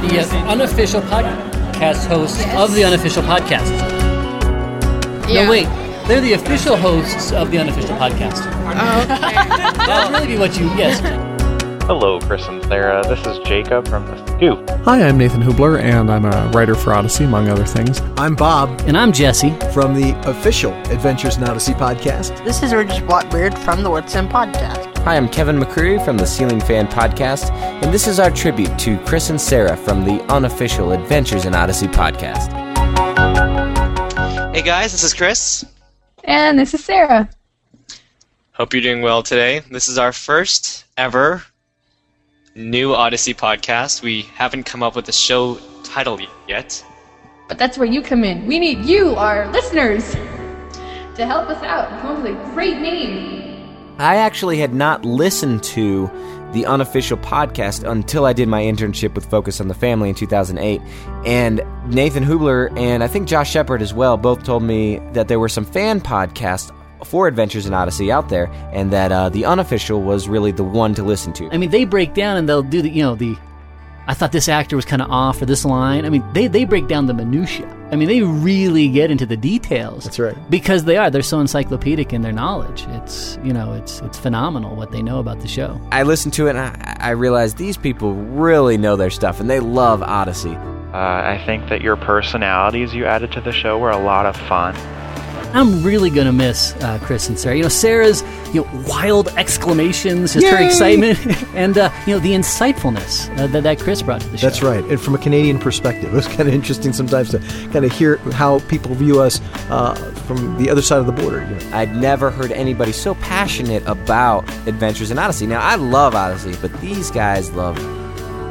The unofficial podcast hosts of the unofficial podcast. Yeah. No, wait. They're the official hosts of the unofficial podcast. Oh, okay. That'd really be what you, yes. Hello, Chris and Sarah. This is Jacob from The Scoop. Hi, I'm Nathan Hoobler, and I'm a writer for Odyssey, among other things. I'm Bob And I'm Jesse. from the official Adventures in Odyssey podcast. this is Regis Blackbeard from the What's In podcast. Hi, I'm Kevin McCreary from the Ceiling Fan Podcast, and this is our tribute to Chris and Sarah from the unofficial Adventures in Odyssey podcast. Hey guys, this is Chris. And this is Sarah. Hope you're doing well today. This is our first ever new Odyssey podcast. We haven't come up with a show title yet. But that's where you come in. We need you, our listeners, to help us out and come up with a great name. I actually had not listened to the unofficial podcast until I did my internship with Focus on the Family in 2008. And Nathan Hoobler and I think Josh Shepard as well both told me that there were some fan podcasts for Adventures in Odyssey out there, and that uh, the unofficial was really the one to listen to. I mean, they break down and they'll do the, you know, the. I thought this actor was kind of off for this line. I mean, they, they break down the minutia. I mean, they really get into the details. That's right. Because they are. They're so encyclopedic in their knowledge. It's, you know, it's it's phenomenal what they know about the show. I listened to it and I, I realized these people really know their stuff and they love Odyssey. Uh, I think that your personalities you added to the show were a lot of fun. I'm really gonna miss uh, Chris and Sarah. You know, Sarah's you know wild exclamations, just her excitement, and uh, you know the insightfulness uh, that that Chris brought to the show. That's right. And from a Canadian perspective, it's kind of interesting sometimes to kind of hear how people view us uh, from the other side of the border. You know. I'd never heard anybody so passionate about Adventures in Odyssey. Now, I love Odyssey, but these guys love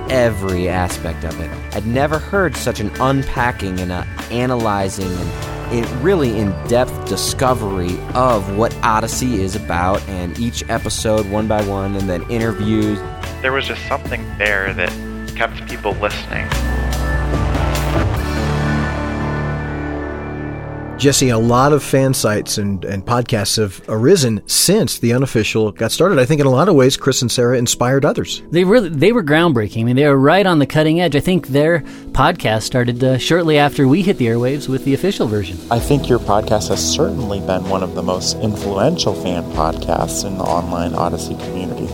every aspect of it. I'd never heard such an unpacking and a analyzing and it really in-depth discovery of what Odyssey is about and each episode one by one and then interviews. There was just something there that kept people listening. Jesse, a lot of fan sites and, and podcasts have arisen since the unofficial got started. I think in a lot of ways, Chris and Sarah inspired others. They really they were groundbreaking. I mean, they were right on the cutting edge. I think their podcast started uh, shortly after we hit the airwaves with the official version. I think your podcast has certainly been one of the most influential fan podcasts in the online Odyssey community.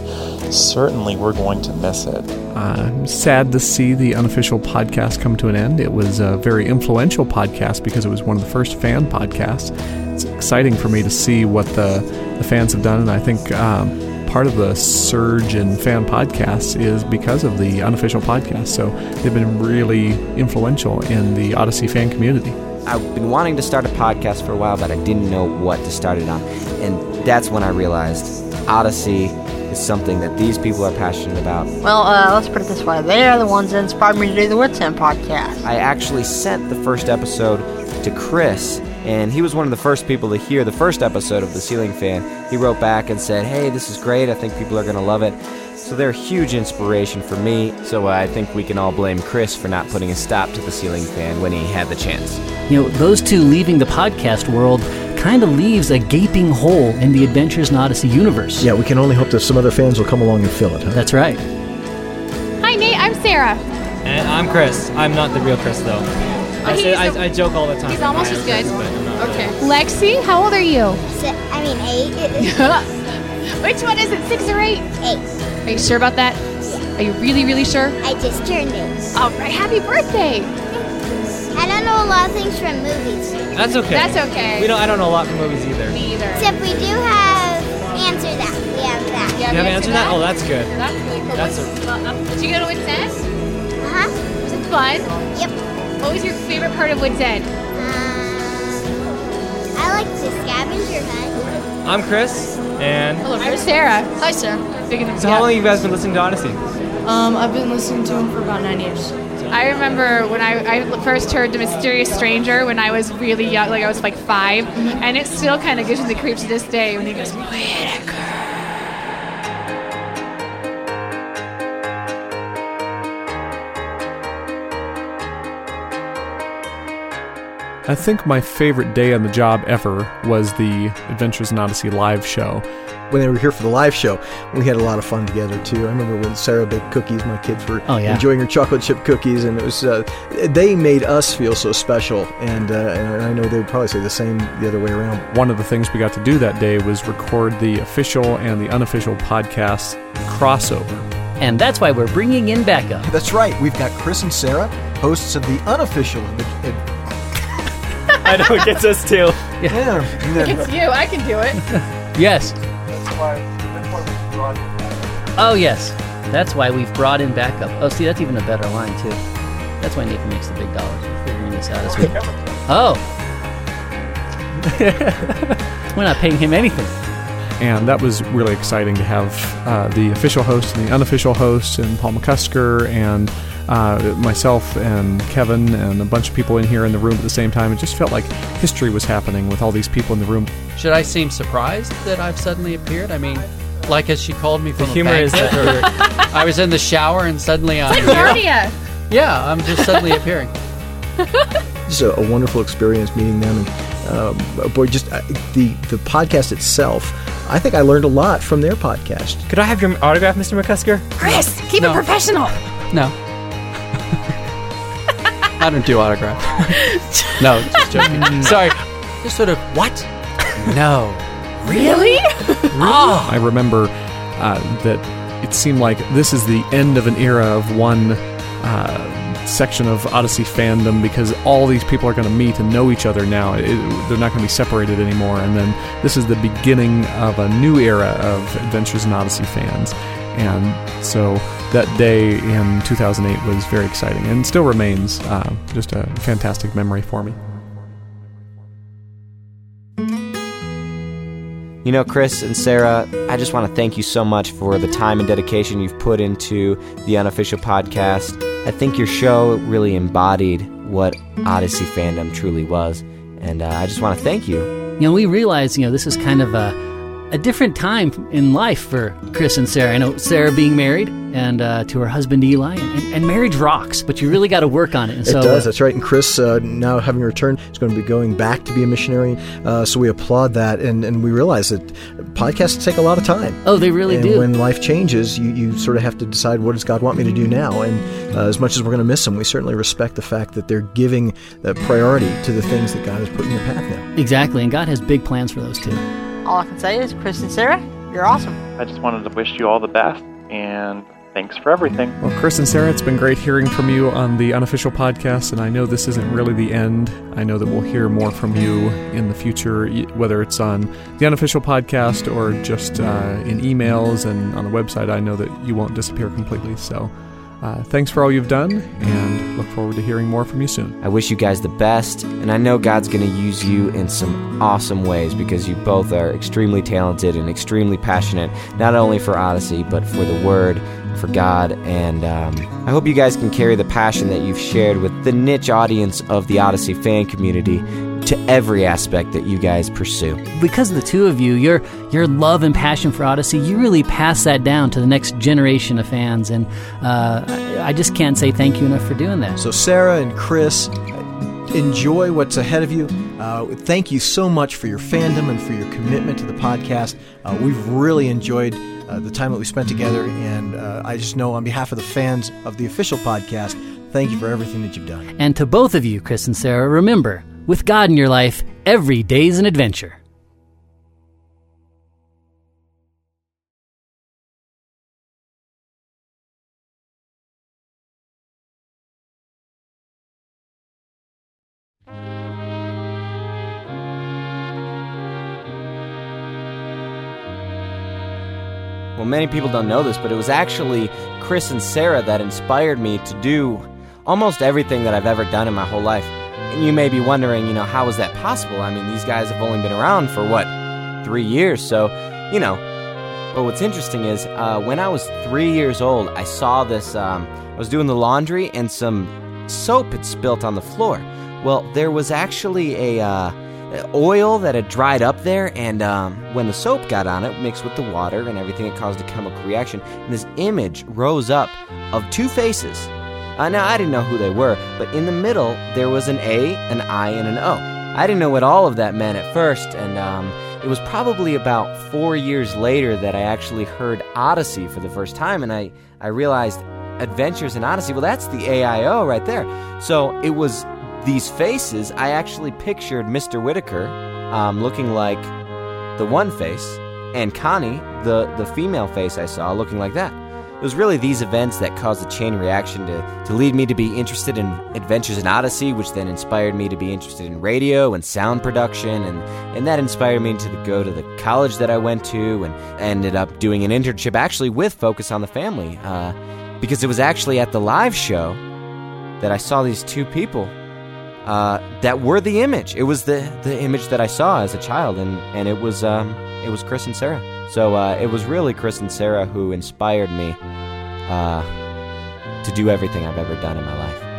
Certainly, we're going to miss it. I'm sad to see the unofficial podcast come to an end. It was a very influential podcast because it was one of the first fan podcasts. It's exciting for me to see what the, the fans have done, and I think um, part of the surge in fan podcasts is because of the unofficial podcast. So they've been really influential in the Odyssey fan community. I've been wanting to start a podcast for a while, but I didn't know what to start it on. And that's when I realized Odyssey is something that these people are passionate about. Well, uh, let's put it this way. They are the ones that inspired me to do the What's In podcast. I actually sent the first episode to Chris, and he was one of the first people to hear the first episode of The Ceiling Fan. He wrote back and said, Hey, this is great. I think people are going to love it. So they're a huge inspiration for me. So I think we can all blame Chris for not putting a stop to The Ceiling Fan when he had the chance. You know, those two leaving the podcast world kind of leaves a gaping hole in the Adventures in Odyssey universe. Yeah, we can only hope that some other fans will come along and fill it. Huh? That's right. Hi, Nate. I'm Sarah. And I'm Chris. I'm not the real Chris, though. Oh, I, say, he's I, I joke all the time. he's almost as good. Chris, but I'm not. Okay. Lexi, how old are you? I mean, eight. Which one is it, six or eight? eight. Are you sure about that? Yeah. Are you really, really sure? I just turned eight. All right. Happy birthday. I don't know a lot of things from movies. That's okay. That's okay. We don't. I don't know a lot from movies either. Me either. Except we do have Answer That. We have that. Yeah, You have we answered that? Oh, that's good. That's really cool. That's What's- uh, did you go to Whit's End? Uh-huh. Was it fun? Yep. What was your favorite part of Whit's End? Um, I like the scavenger hunt. I'm Chris, and Hello, I'm Sarah. Hi, Sarah. so how long have you guys been listening to Odyssey? Um, I've been listening to him for about nine years. I remember when I, I first heard The Mysterious Stranger when I was really young, like I was like 5 and it still kind of gives me the creeps to this day when he goes, Whitaker. I think my favorite day on the job ever was the Adventures in Odyssey live show. When they were here for the live show, we had a lot of fun together too. I remember when Sarah baked cookies, my kids were Oh, yeah. enjoying her chocolate chip cookies, and it was uh, they made us feel so special. And, uh, and I know they would probably say the same the other way around. One of the things we got to do that day was record the official and the unofficial podcast crossover. And that's why we're bringing in backup. That's right. We've got Chris and Sarah, hosts of the unofficial. I know it gets us too. Yeah. It's you. I can do it. Yes. Oh, yes. That's why we've brought in backup. Oh, see, that's even a better line, too. That's why Nathan makes the big dollars. We're figuring this out as we. Oh. We're not paying him anything. And that was really exciting to have uh, the official host and the unofficial host, and Paul McCusker, and uh, myself, and Kevin, and a bunch of people in here in the room at the same time. It just felt like history was happening with all these people in the room. Should I seem surprised that I've suddenly appeared? I mean, like as she called me from The a humor is banquet, that or I was in the shower and suddenly I'm It's like Narnia. Yeah, I'm just suddenly appearing. Just a, a wonderful experience meeting them, and um, boy, just uh, the the podcast itself. I think I learned a lot from their podcast. Could I have your autograph, Mr. McCusker? Chris, keep No. it professional. No. I don't do autographs. no, just joking. Sorry. Just sort of, what? No. Really? Oh. I remember uh, that it seemed like this is the end of an era of one uh, section of Odyssey fandom because all these people are going to meet and know each other now. It, they're not going to be separated anymore. And then this is the beginning of a new era of Adventures in Odyssey fans. And so that day in 2008 was very exciting and still remains uh, just a fantastic memory for me. You know, Chris and Sarah, I just want to thank you so much for the time and dedication you've put into the unofficial podcast. I think your show really embodied what Odyssey fandom truly was. And uh, I just want to thank you. You know, we realize, you know, this is kind of a, a different time in life for Chris and Sarah. I know Sarah being married and uh, to her husband Eli, and, and marriage rocks, but you really got to work on it. And It does. uh, That's right. And Chris, uh, now having returned, is going to be going back to be a missionary. Uh, so we applaud that, and, and we realize that podcasts take a lot of time. Oh, they really do. and do. When life changes, you, you sort of have to decide what does God want me to do now. And uh, as much as we're going to miss them, we certainly respect the fact that they're giving priority to the things that God has put in your path now. exactly, and God has big plans for those too. All I can say is, Chris and Sarah, you're awesome. I just wanted to wish you all the best and thanks for everything. Well, Chris and Sarah, it's been great hearing from you on the unofficial podcast, and I know this isn't really the end. I know that we'll hear more from you in the future, whether it's on the unofficial podcast or just uh, in emails and on the website. I know that you won't disappear completely. So, uh, thanks for all you've done, and look forward to hearing more from you soon. I wish you guys the best, and I know God's going to use you in some awesome ways because you both are extremely talented and extremely passionate, not only for Odyssey, but for the Word, for God. And um, I hope you guys can carry the passion that you've shared with the niche audience of the Odyssey fan community to every aspect that you guys pursue. Because of the two of you, your your love and passion for Odyssey, you really pass that down to the next generation of fans, and uh, I just can't say thank you enough for doing that. So, Sarah and Chris, enjoy what's ahead of you. Uh, thank you so much for your fandom and for your commitment to the podcast. Uh, we've really enjoyed uh, the time that we spent together, and uh, I just know on behalf of the fans of the official podcast, thank you for everything that you've done. And to both of you, Chris and Sarah, remember, with God in your life, every day's an adventure. Many people don't know this, but it was actually Chris and Sarah that inspired me to do almost everything that I've ever done in my whole life. And you may be wondering, you know, how is that possible? I mean, these guys have only been around for what, three years? So, you know. But what's interesting is uh, when I was three years old, I saw this. Um, I was doing the laundry and some soap had spilt on the floor. Well, there was actually a. Uh, oil that had dried up there, and um, when the soap got on it, mixed with the water and everything, it caused a chemical reaction. And this image rose up of two faces. Uh, now, I didn't know who they were, but in the middle, there was an A, an I, and an O. I didn't know what all of that meant at first, and um, it was probably about four years later that I actually heard Odyssey for the first time, and I, I realized Adventures in Odyssey, well, that's the AIO right there. So it was these faces. I actually pictured Mr. Whitaker um, looking like the one face, and Connie, the, the female face I saw, looking like that. It was really these events that caused a chain reaction to, to lead me to be interested in Adventures in Odyssey, which then inspired me to be interested in radio and sound production, and, and that inspired me to go to the college that I went to and ended up doing an internship actually with Focus on the Family, uh, because it was actually at the live show that I saw these two people uh, that were the image. It was the, the image that I saw as a child, and, and it was um, it was Chris and Sarah. So uh, it was really Chris and Sarah who inspired me uh, to do everything I've ever done in my life.